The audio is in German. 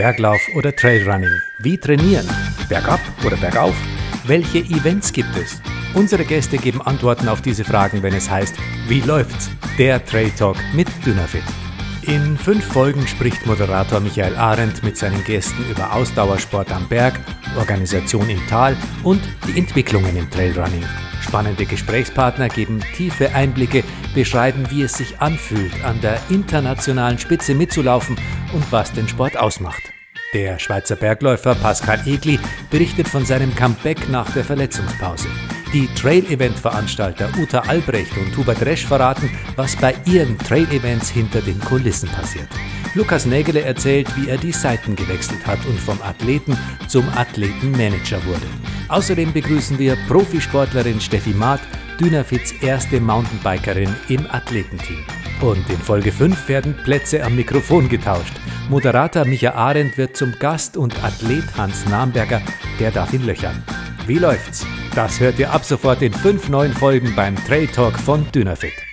Berglauf oder Trailrunning? Wie trainieren? Bergab oder bergauf? Welche Events gibt es? Unsere Gäste geben Antworten auf diese Fragen, wenn es heißt, wie läuft's? Der Trail Talk mit Dynafit. In fünf Folgen spricht Moderator Michael Arendt mit seinen Gästen über Ausdauersport am Berg, Organisation im Tal und die Entwicklungen im Trailrunning. Spannende Gesprächspartner geben tiefe Einblicke, beschreiben, wie es sich anfühlt, an der internationalen Spitze mitzulaufen und was den Sport ausmacht. Der Schweizer Bergläufer Pascal Egli berichtet von seinem Comeback nach der Verletzungspause. Die Trail-Event-Veranstalter Uta Albrecht und Hubert Resch verraten, was bei ihren Trail-Events hinter den Kulissen passiert. Lukas Nägele erzählt, wie er die Seiten gewechselt hat und vom Athleten zum Athletenmanager wurde. Außerdem begrüßen wir Profisportlerin Steffi Maat, Dynafits erste Mountainbikerin im Athletenteam. Und in Folge 5 werden Plätze am Mikrofon getauscht. Moderator Micha Arendt wird zum Gast und Athlet Hans Namberger, der darf ihn löchern. Wie läuft's? Das hört ihr ab sofort in fünf neuen Folgen beim Trail Talk von Dynafit.